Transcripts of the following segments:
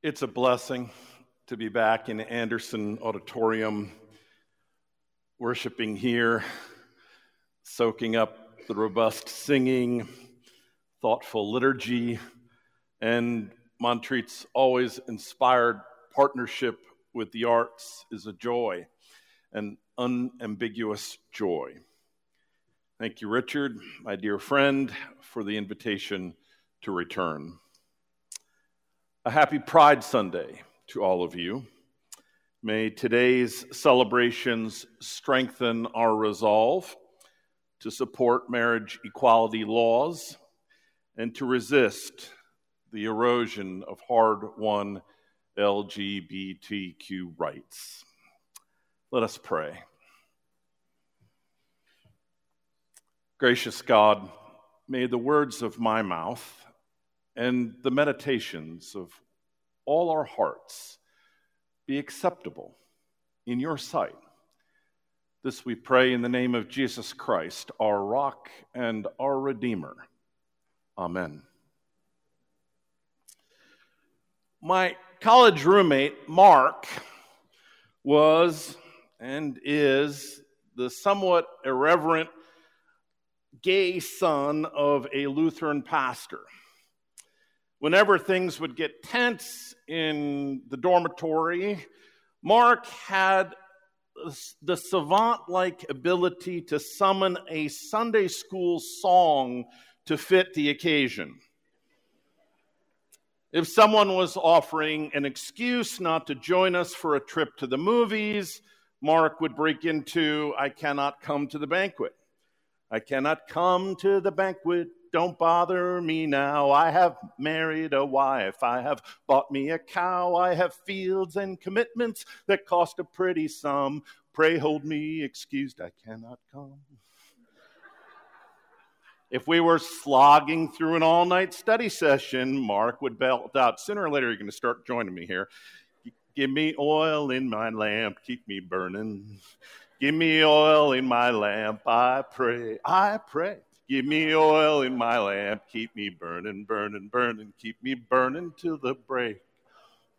It's a blessing to be back in Anderson Auditorium, worshiping here, soaking up the robust singing, thoughtful liturgy, and Montreat's always inspired partnership with the arts is a joy, an unambiguous joy. Thank you, Richard, my dear friend, for the invitation to return. A happy Pride Sunday to all of you. May today's celebrations strengthen our resolve to support marriage equality laws and to resist the erosion of hard won LGBTQ rights. Let us pray. Gracious God, may the words of my mouth and the meditations of all our hearts be acceptable in your sight. This we pray in the name of Jesus Christ, our rock and our Redeemer. Amen. My college roommate, Mark, was and is the somewhat irreverent gay son of a Lutheran pastor whenever things would get tense in the dormitory, Mark had the savant like ability to summon a Sunday school song to fit the occasion. If someone was offering an excuse not to join us for a trip to the movies, Mark would break into, I cannot come to the banquet. I cannot come to the banquet don't bother me now. I have married a wife. I have bought me a cow. I have fields and commitments that cost a pretty sum. Pray hold me excused. I cannot come. If we were slogging through an all night study session, Mark would belt out, sooner or later, you're going to start joining me here. Give me oil in my lamp, keep me burning. Give me oil in my lamp, I pray, I pray. Give me oil in my lamp, keep me burning, burning, burning, keep me burning till the break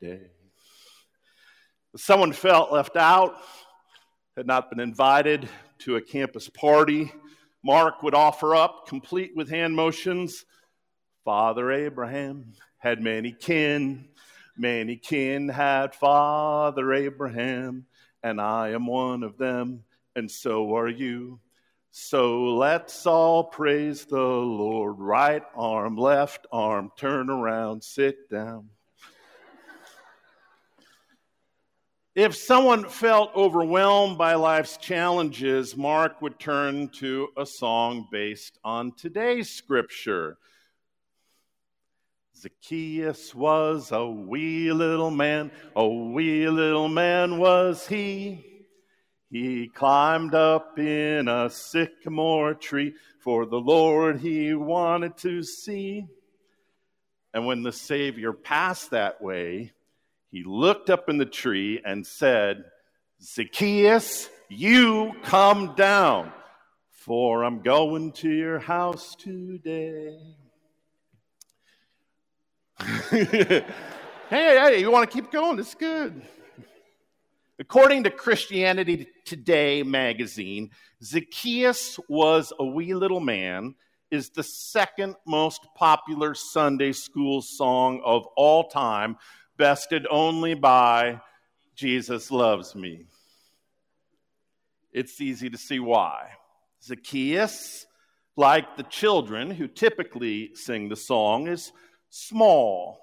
day. Someone felt left out, had not been invited to a campus party. Mark would offer up, complete with hand motions. Father Abraham had many kin, many kin had Father Abraham, and I am one of them, and so are you. So let's all praise the Lord. Right arm, left arm, turn around, sit down. If someone felt overwhelmed by life's challenges, Mark would turn to a song based on today's scripture. Zacchaeus was a wee little man, a wee little man was he. He climbed up in a sycamore tree for the Lord he wanted to see. And when the Savior passed that way, he looked up in the tree and said, Zacchaeus, you come down, for I'm going to your house today. hey, hey, you want to keep going? It's good. According to Christianity Today magazine, Zacchaeus was a wee little man is the second most popular Sunday school song of all time, bested only by Jesus Loves Me. It's easy to see why. Zacchaeus, like the children who typically sing the song, is small.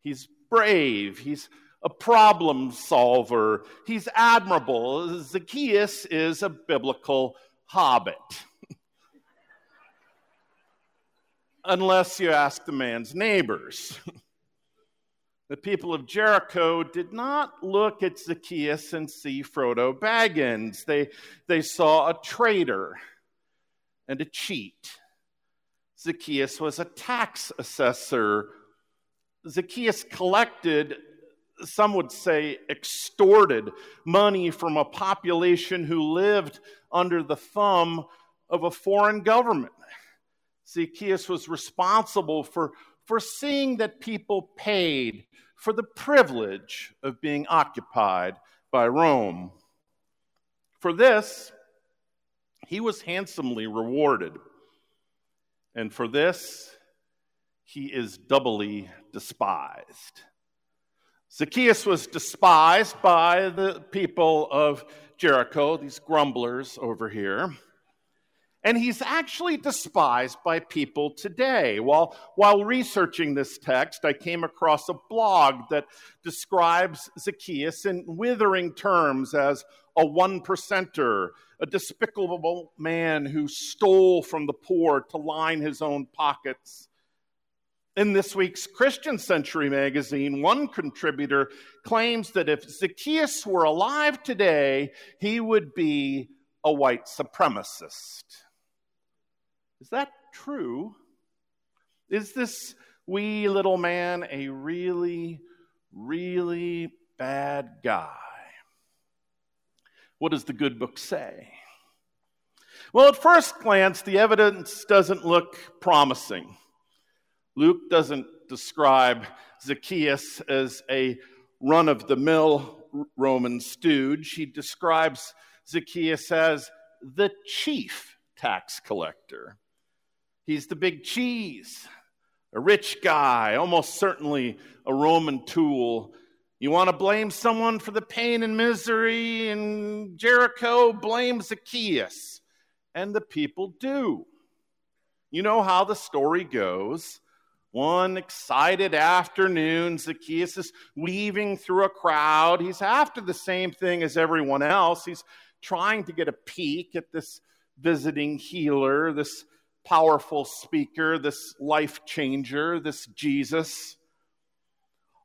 He's brave. He's a problem solver. He's admirable. Zacchaeus is a biblical hobbit. Unless you ask the man's neighbors. the people of Jericho did not look at Zacchaeus and see Frodo Baggins. They, they saw a traitor and a cheat. Zacchaeus was a tax assessor. Zacchaeus collected some would say, extorted money from a population who lived under the thumb of a foreign government. Zacchaeus was responsible for for seeing that people paid for the privilege of being occupied by Rome. For this, he was handsomely rewarded. And for this, he is doubly despised. Zacchaeus was despised by the people of Jericho, these grumblers over here. And he's actually despised by people today. While, while researching this text, I came across a blog that describes Zacchaeus in withering terms as a one percenter, a despicable man who stole from the poor to line his own pockets. In this week's Christian Century magazine, one contributor claims that if Zacchaeus were alive today, he would be a white supremacist. Is that true? Is this wee little man a really, really bad guy? What does the good book say? Well, at first glance, the evidence doesn't look promising. Luke doesn't describe Zacchaeus as a run of the mill Roman stooge. He describes Zacchaeus as the chief tax collector. He's the big cheese, a rich guy, almost certainly a Roman tool. You want to blame someone for the pain and misery in Jericho? Blame Zacchaeus. And the people do. You know how the story goes. One excited afternoon, Zacchaeus is weaving through a crowd. He's after the same thing as everyone else. He's trying to get a peek at this visiting healer, this powerful speaker, this life changer, this Jesus.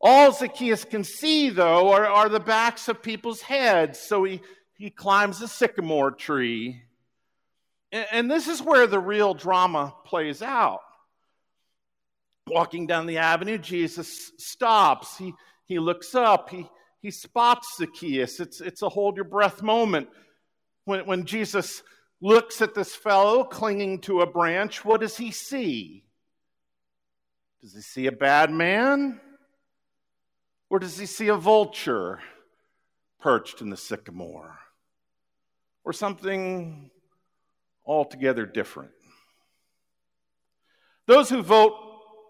All Zacchaeus can see, though, are, are the backs of people's heads. So he, he climbs a sycamore tree. And, and this is where the real drama plays out. Walking down the avenue, Jesus stops. He, he looks up. He, he spots Zacchaeus. It's, it's a hold your breath moment. When, when Jesus looks at this fellow clinging to a branch, what does he see? Does he see a bad man? Or does he see a vulture perched in the sycamore? Or something altogether different? Those who vote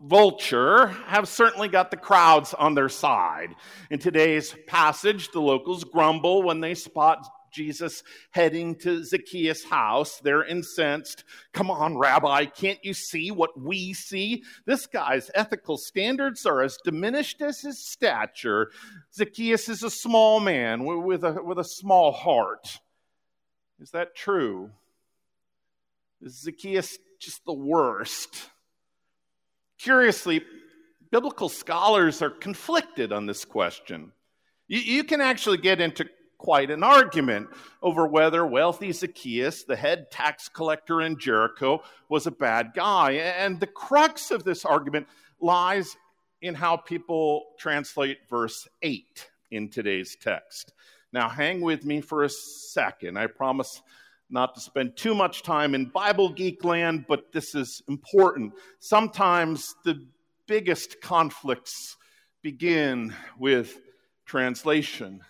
vulture have certainly got the crowds on their side. In today's passage, the locals grumble when they spot Jesus heading to Zacchaeus' house. They're incensed. Come on, Rabbi, can't you see what we see? This guy's ethical standards are as diminished as his stature. Zacchaeus is a small man with a, with a small heart. Is that true? Is Zacchaeus just the worst? Curiously, biblical scholars are conflicted on this question. You, you can actually get into quite an argument over whether wealthy Zacchaeus, the head tax collector in Jericho, was a bad guy. And the crux of this argument lies in how people translate verse 8 in today's text. Now, hang with me for a second. I promise not to spend too much time in Bible geek land, but this is important. Sometimes the biggest conflicts begin with translation.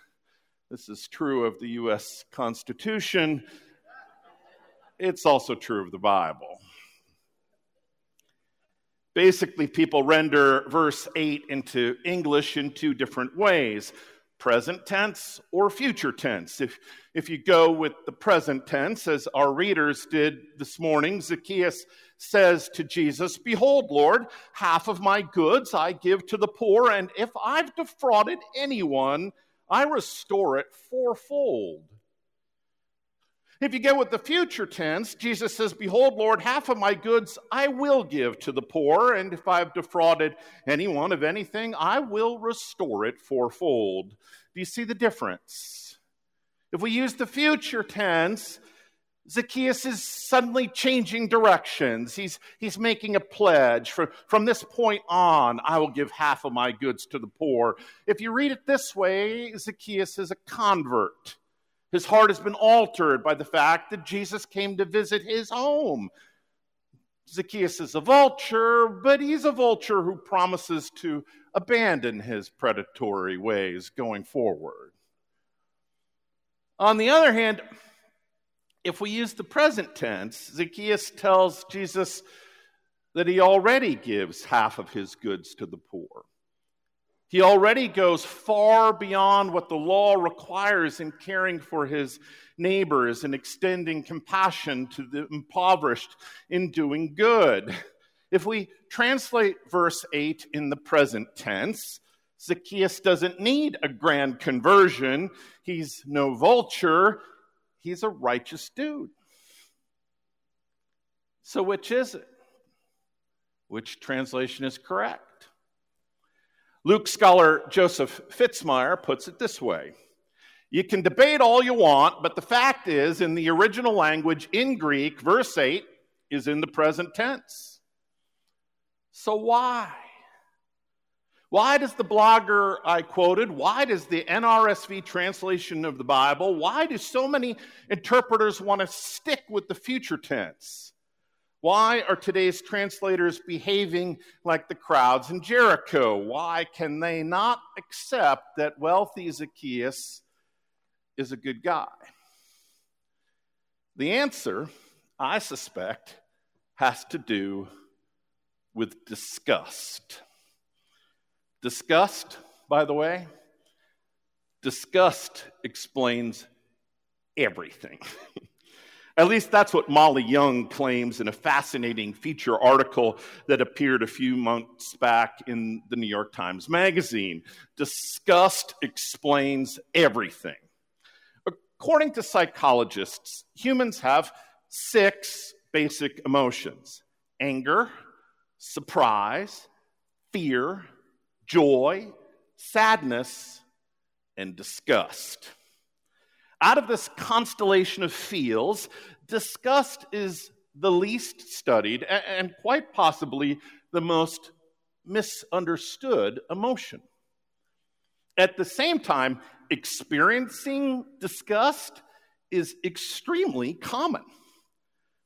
This is true of the U.S. Constitution. It's also true of the Bible. Basically, people render verse 8 into English in two different ways present tense or future tense. If, if you go with the present tense, as our readers did this morning, Zacchaeus says to Jesus, Behold, Lord, half of my goods I give to the poor, and if I've defrauded anyone, I restore it fourfold. If you go with the future tense, Jesus says, Behold, Lord, half of my goods I will give to the poor, and if I've defrauded anyone of anything, I will restore it fourfold. Do you see the difference? If we use the future tense, Zacchaeus is suddenly changing directions. He's, he's making a pledge. For, from this point on, I will give half of my goods to the poor. If you read it this way, Zacchaeus is a convert. His heart has been altered by the fact that Jesus came to visit his home. Zacchaeus is a vulture, but he's a vulture who promises to abandon his predatory ways going forward. On the other hand, if we use the present tense, Zacchaeus tells Jesus that he already gives half of his goods to the poor. He already goes far beyond what the law requires in caring for his neighbors and extending compassion to the impoverished in doing good. If we translate verse 8 in the present tense, Zacchaeus doesn't need a grand conversion. He's no vulture, he's a righteous dude. So, which is it? Which translation is correct? Luke scholar Joseph Fitzmyer puts it this way You can debate all you want, but the fact is, in the original language, in Greek, verse 8 is in the present tense. So why? Why does the blogger I quoted, why does the NRSV translation of the Bible, why do so many interpreters want to stick with the future tense? Why are today's translators behaving like the crowds in Jericho? Why can they not accept that wealthy Zacchaeus is a good guy? The answer, I suspect, has to do with disgust. Disgust, by the way, disgust explains everything. At least that's what Molly Young claims in a fascinating feature article that appeared a few months back in the New York Times Magazine. Disgust explains everything. According to psychologists, humans have six basic emotions anger, surprise, fear, joy, sadness, and disgust. Out of this constellation of feels, disgust is the least studied and quite possibly the most misunderstood emotion. At the same time, experiencing disgust is extremely common.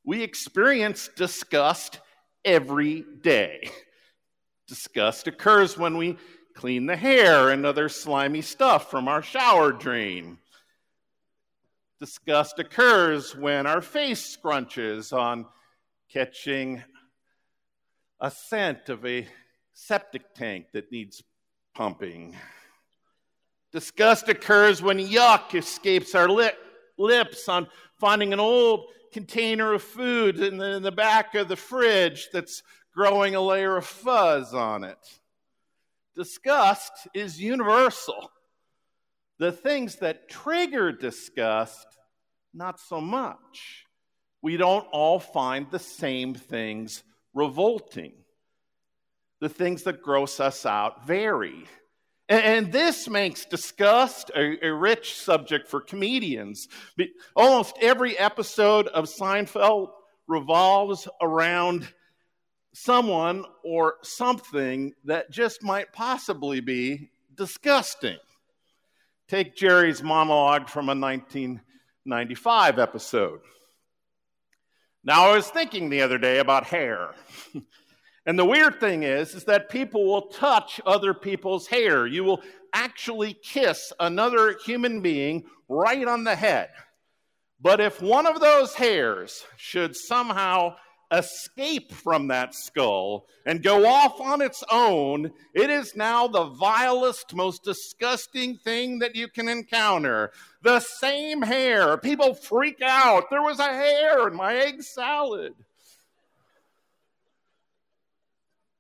We experience disgust every day. Disgust occurs when we clean the hair and other slimy stuff from our shower drain. Disgust occurs when our face scrunches on catching a scent of a septic tank that needs pumping. Disgust occurs when yuck escapes our lip, lips on finding an old container of food in the, in the back of the fridge that's growing a layer of fuzz on it. Disgust is universal. The things that trigger disgust, not so much. We don't all find the same things revolting. The things that gross us out vary. And, this makes disgust a, a, rich subject for comedians. Almost every episode of Seinfeld revolves around someone or something that just might possibly be disgusting. Take Jerry's monologue from a 1995 episode. Now, I was thinking the other day about hair. and the weird thing is, is that people will touch other people's hair. You will actually kiss another human being right on the head. But if one of those hairs should somehow escape from that skull and go off on its own, it is now the vilest, most disgusting thing that you can encounter. The same hair. People freak out. There was a hair in my egg salad.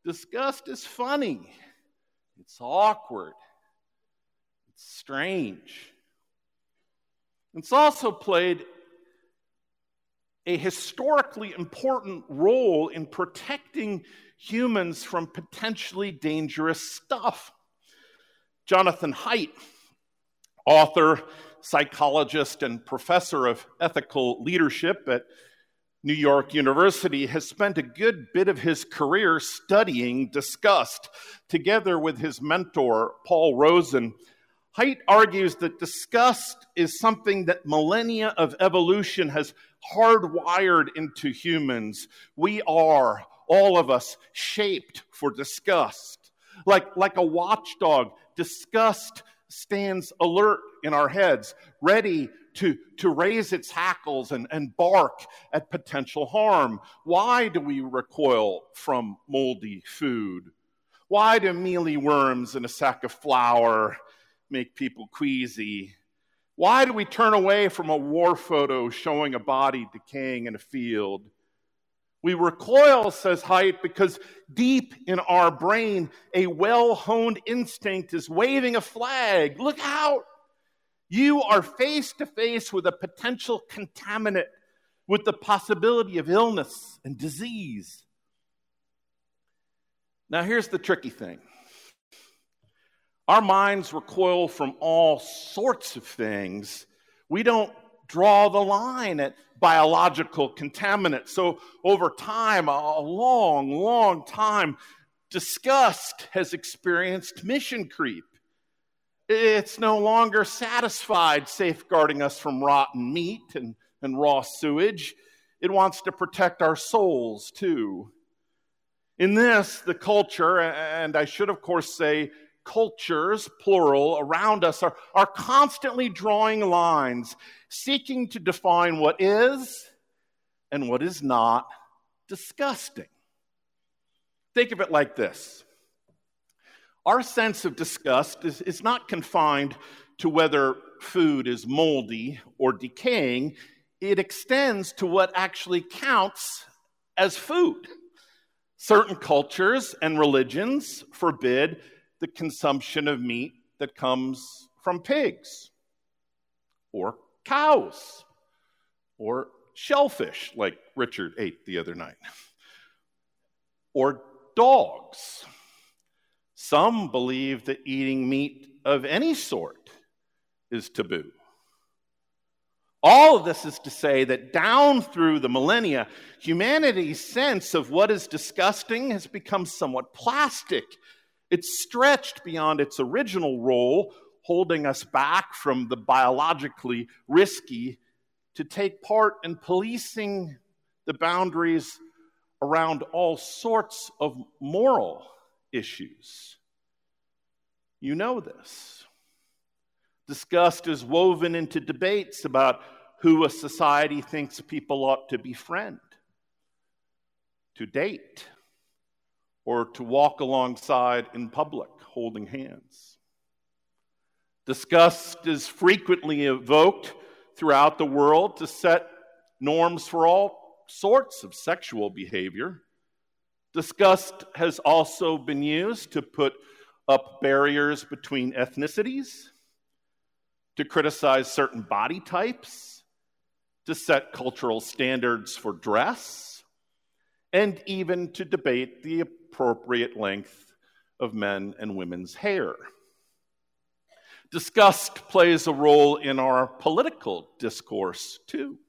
Disgust is funny, it's awkward, it's strange. It's also played a historically important role in protecting humans from potentially dangerous stuff. Jonathan Haidt, author, psychologist, and professor of ethical leadership at New York University, has spent a good bit of his career studying disgust, together with his mentor, Paul Rozin, Haidt argues that disgust is something that millennia of evolution has hardwired into humans. We are, all of us, shaped for disgust. Like, like a watchdog, disgust stands alert in our heads, ready to, to raise its hackles and, and bark at potential harm. Why do we recoil from moldy food? Why do mealy worms in a sack of flour make people queasy? Why do we turn away from a war photo showing a body decaying in a field? We recoil, says Haidt, because deep in our brain, a well honed instinct is waving a flag. Look out! You are face to face with a potential contaminant, with the possibility of illness and disease. Now, here's the tricky thing our minds recoil from all sorts of things. We don't draw the line at biological contaminants. So, over time, a long, long time, disgust has experienced mission creep. It's no longer satisfied safeguarding us from rotten meat and, and raw sewage. It wants to protect our souls too. In this, the culture, and I should of course say cultures, plural, around us are, are constantly drawing lines, seeking to define what is and what is not disgusting. Think of it like this our sense of disgust is, is not confined to whether food is moldy or decaying, it extends to what actually counts as food. Certain cultures and religions forbid the consumption of meat that comes from pigs or cows or shellfish, like Richard ate the other night, or dogs. Some believe that eating meat of any sort is taboo. All of this is to say that down through the millennia, humanity's sense of what is disgusting has become somewhat plastic it's stretched beyond its original role, holding us back from the biologically risky, to take part in policing the boundaries around all sorts of moral issues. You know this. Disgust is woven into debates about who a society thinks people ought to befriend, to date, or to walk alongside in public holding hands. Disgust is frequently evoked throughout the world to set norms for all sorts of sexual behavior. Disgust has also been used to put up barriers between ethnicities, to criticize certain body types, to set cultural standards for dress, and even to debate the appropriate length of men and women's hair. Disgust plays a role in our political discourse, too.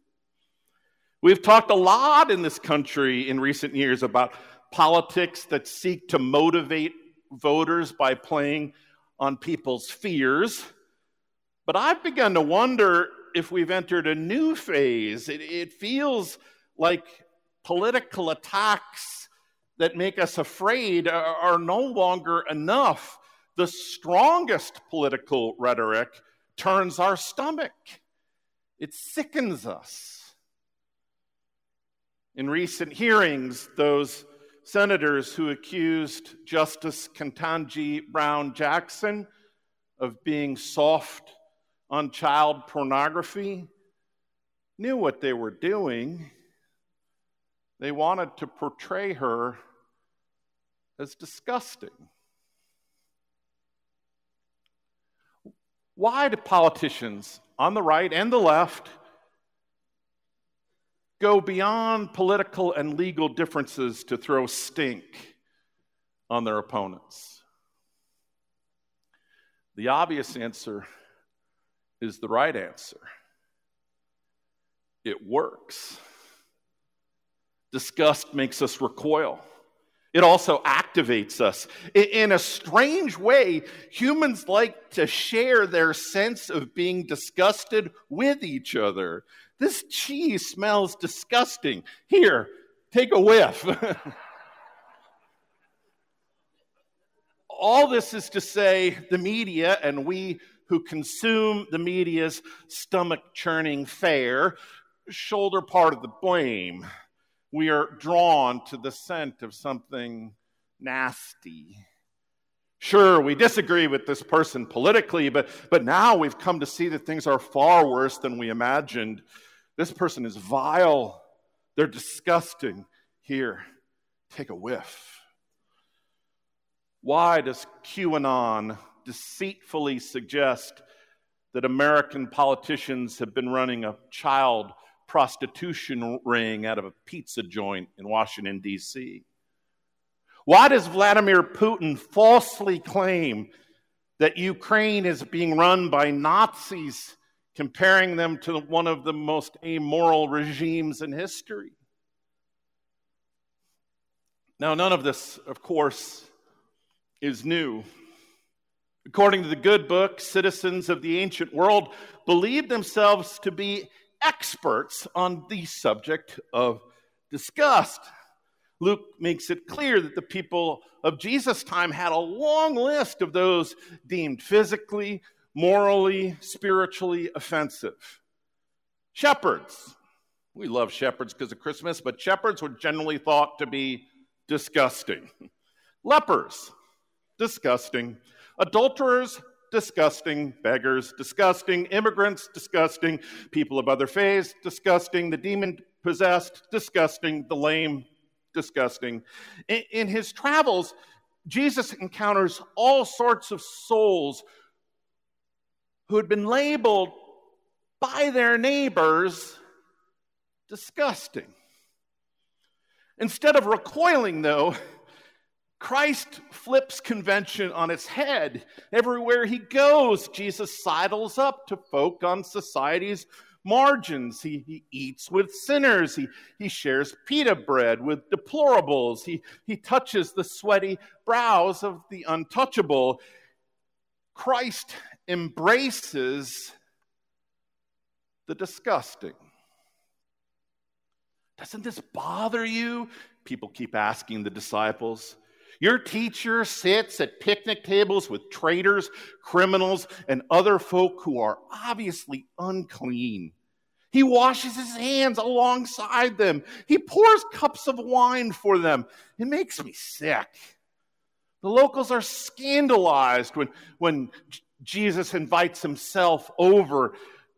We've talked a lot in this country in recent years about politics that seek to motivate voters by playing on people's fears. But I've begun to wonder if we've entered a new phase. It, it feels like political attacks that make us afraid are, no longer enough. The strongest political rhetoric turns our stomach, it sickens us. In recent hearings, those senators who accused Justice Ketanji Brown Jackson of being soft on child pornography knew what they were doing. They wanted to portray her as disgusting. Why do politicians on the right and the left go beyond political and legal differences to throw stink on their opponents? The obvious answer is the right answer. It works. Disgust makes us recoil. It also activates us. In a strange way, humans like to share their sense of being disgusted with each other. This cheese smells disgusting. Here, take a whiff. All this is to say the media and we who consume the media's stomach churning fare shoulder part of the blame. We are drawn to the scent of something nasty. Sure, we disagree with this person politically, but, but now we've come to see that things are far worse than we imagined. This person is vile. They're disgusting. Here, take a whiff. Why does QAnon deceitfully suggest that American politicians have been running a child prostitution ring out of a pizza joint in Washington, D.C.? Why does Vladimir Putin falsely claim that Ukraine is being run by Nazis, comparing them to one of the most amoral regimes in history? Now, none of this, of course, is new. According to the good book, citizens of the ancient world believed themselves to be experts on the subject of disgust. Luke makes it clear that the people of Jesus' time had a long list of those deemed physically, morally, spiritually offensive. Shepherds. We love shepherds because of Christmas, but shepherds were generally thought to be disgusting. Lepers, disgusting. Adulterers, disgusting. Beggars, disgusting. Immigrants, disgusting. People of other faiths, disgusting. The demon possessed, disgusting. The lame, disgusting. In, in his travels, Jesus encounters all sorts of souls who had been labeled by their neighbors disgusting. Instead of recoiling, though, Christ flips convention on its head. Everywhere he goes, Jesus sidles up to folk on society's margins. He, he eats with sinners. He, he shares pita bread with deplorables. He, he touches the sweaty brows of the untouchable. Christ embraces the disgusting. Doesn't this bother you? People keep asking the disciples. Your teacher sits at picnic tables with traitors, criminals, and other folk who are obviously unclean. He washes his hands alongside them. He pours cups of wine for them. It makes me sick. The locals are scandalized when, when Jesus invites himself over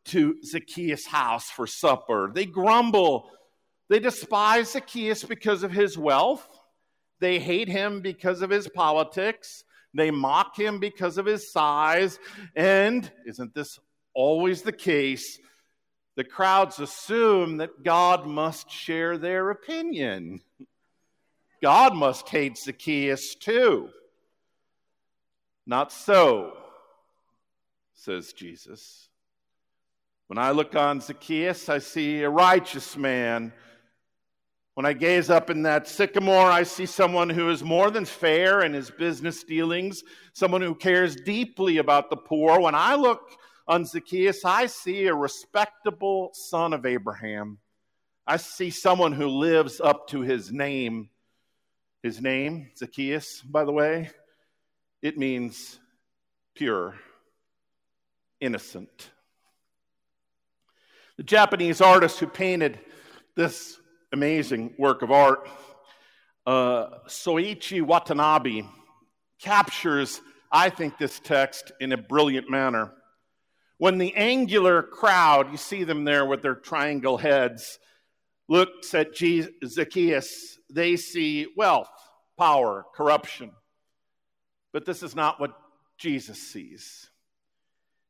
to Zacchaeus' house for supper. They grumble. They despise Zacchaeus because of his wealth. They hate him because of his politics. They mock him because of his size. And isn't this always the case? The crowds assume that God must share their opinion. God must hate Zacchaeus too. Not so, says Jesus. When I look on Zacchaeus, I see a righteous man when I gaze up in that sycamore, I see someone who is more than fair in his business dealings, someone who cares deeply about the poor. When I look on Zacchaeus, I see a respectable son of Abraham. I see someone who lives up to his name. His name, Zacchaeus, by the way, it means pure, innocent. The Japanese artist who painted this amazing work of art. Uh, Soichi Watanabe captures, I think, this text in a brilliant manner. When the angular crowd, you see them there with their triangle heads, looks at Zacchaeus, they see wealth, power, corruption. But this is not what Jesus sees.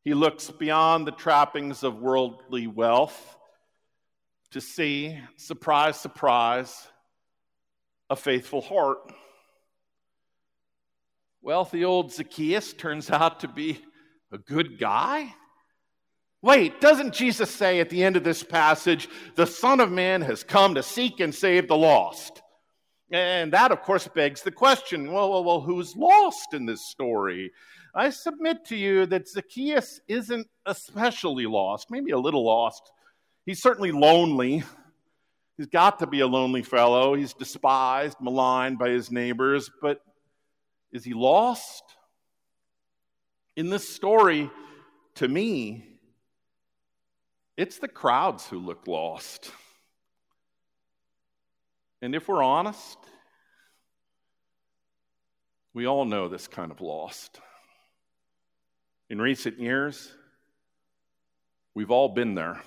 He looks beyond the trappings of worldly wealth to see, surprise, surprise, a faithful heart. Wealthy old Zacchaeus turns out to be a good guy. Wait, doesn't Jesus say at the end of this passage, the Son of Man has come to seek and save the lost? And that, of course, begs the question well, well, well, who's lost in this story? I submit to you that Zacchaeus isn't especially lost, maybe a little lost He's certainly lonely. He's got to be a lonely fellow. He's despised, maligned by his neighbors, but is he lost? In this story, to me, it's the crowds who look lost. And if we're honest, we all know this kind of lost. In recent years, we've all been there.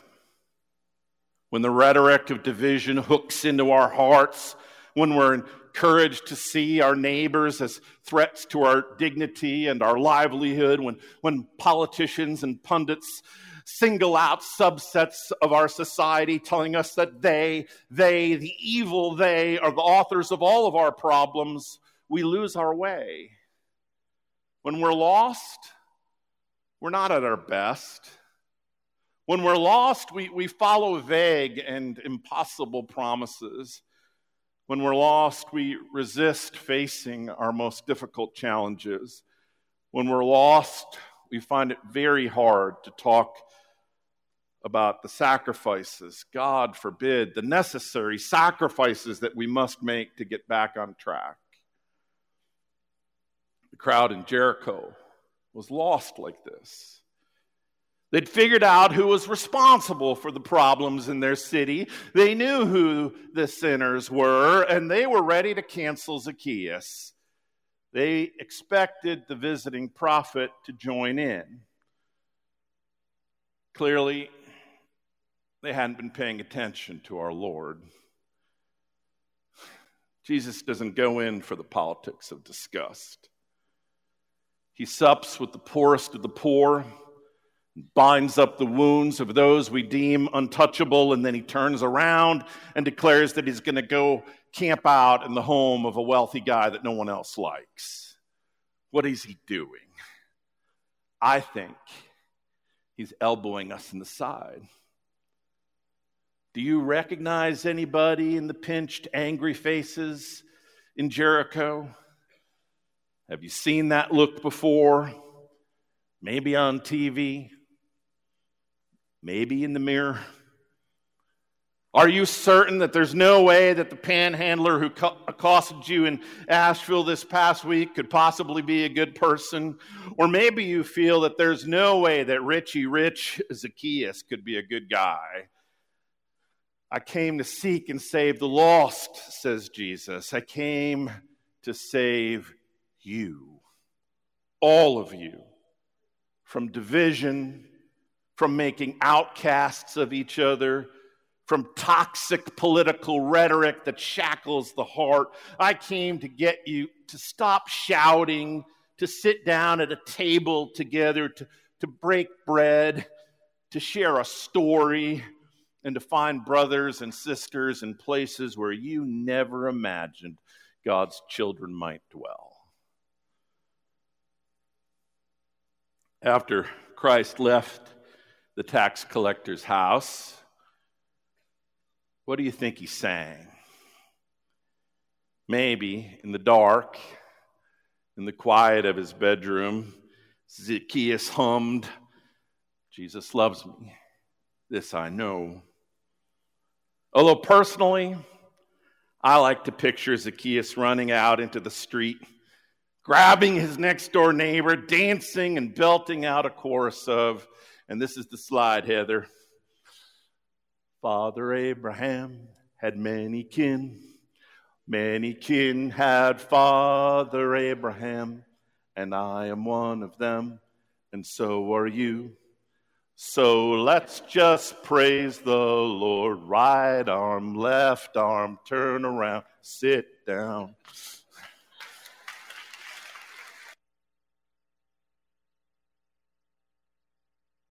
When the rhetoric of division hooks into our hearts, when we're encouraged to see our neighbors as threats to our dignity and our livelihood, when, when politicians and pundits single out subsets of our society, telling us that they, they, the evil they, are the authors of all of our problems, we lose our way. When we're lost, we're not at our best. When we're lost, we, we follow vague and impossible promises. When we're lost, we resist facing our most difficult challenges. When we're lost, we find it very hard to talk about the sacrifices, God forbid, the necessary sacrifices that we must make to get back on track. The crowd in Jericho was lost like this. They'd figured out who was responsible for the problems in their city. They knew who the sinners were, and they were ready to cancel Zacchaeus. They expected the visiting prophet to join in. Clearly, they hadn't been paying attention to our Lord. Jesus doesn't go in for the politics of disgust. He sups with the poorest of the poor, binds up the wounds of those we deem untouchable, and then he turns around and declares that he's going to go camp out in the home of a wealthy guy that no one else likes. What is he doing? I think he's elbowing us in the side. Do you recognize anybody in the pinched, angry faces in Jericho? Have you seen that look before? Maybe on TV, maybe in the mirror. Are you certain that there's no way that the panhandler who accosted you in Asheville this past week could possibly be a good person? Or maybe you feel that there's no way that Richie Rich Zacchaeus could be a good guy. I came to seek and save the lost, says Jesus. I came to save you, all of you, from division, from making outcasts of each other, from toxic political rhetoric that shackles the heart. I came to get you to stop shouting, to sit down at a table together, to, to break bread, to share a story and to find brothers and sisters in places where you never imagined God's children might dwell. After Christ left the tax collector's house, what do you think he sang? Maybe in the dark, in the quiet of his bedroom, Zacchaeus hummed, Jesus loves me. This I know. Although personally, I like to picture Zacchaeus running out into the street, grabbing his next door neighbor, dancing and belting out a chorus of, and this is the slide, Heather. Father Abraham had many kin. Many kin had Father Abraham, and I am one of them, and so are you. So let's just praise the Lord. Right arm, left arm, turn around, sit down.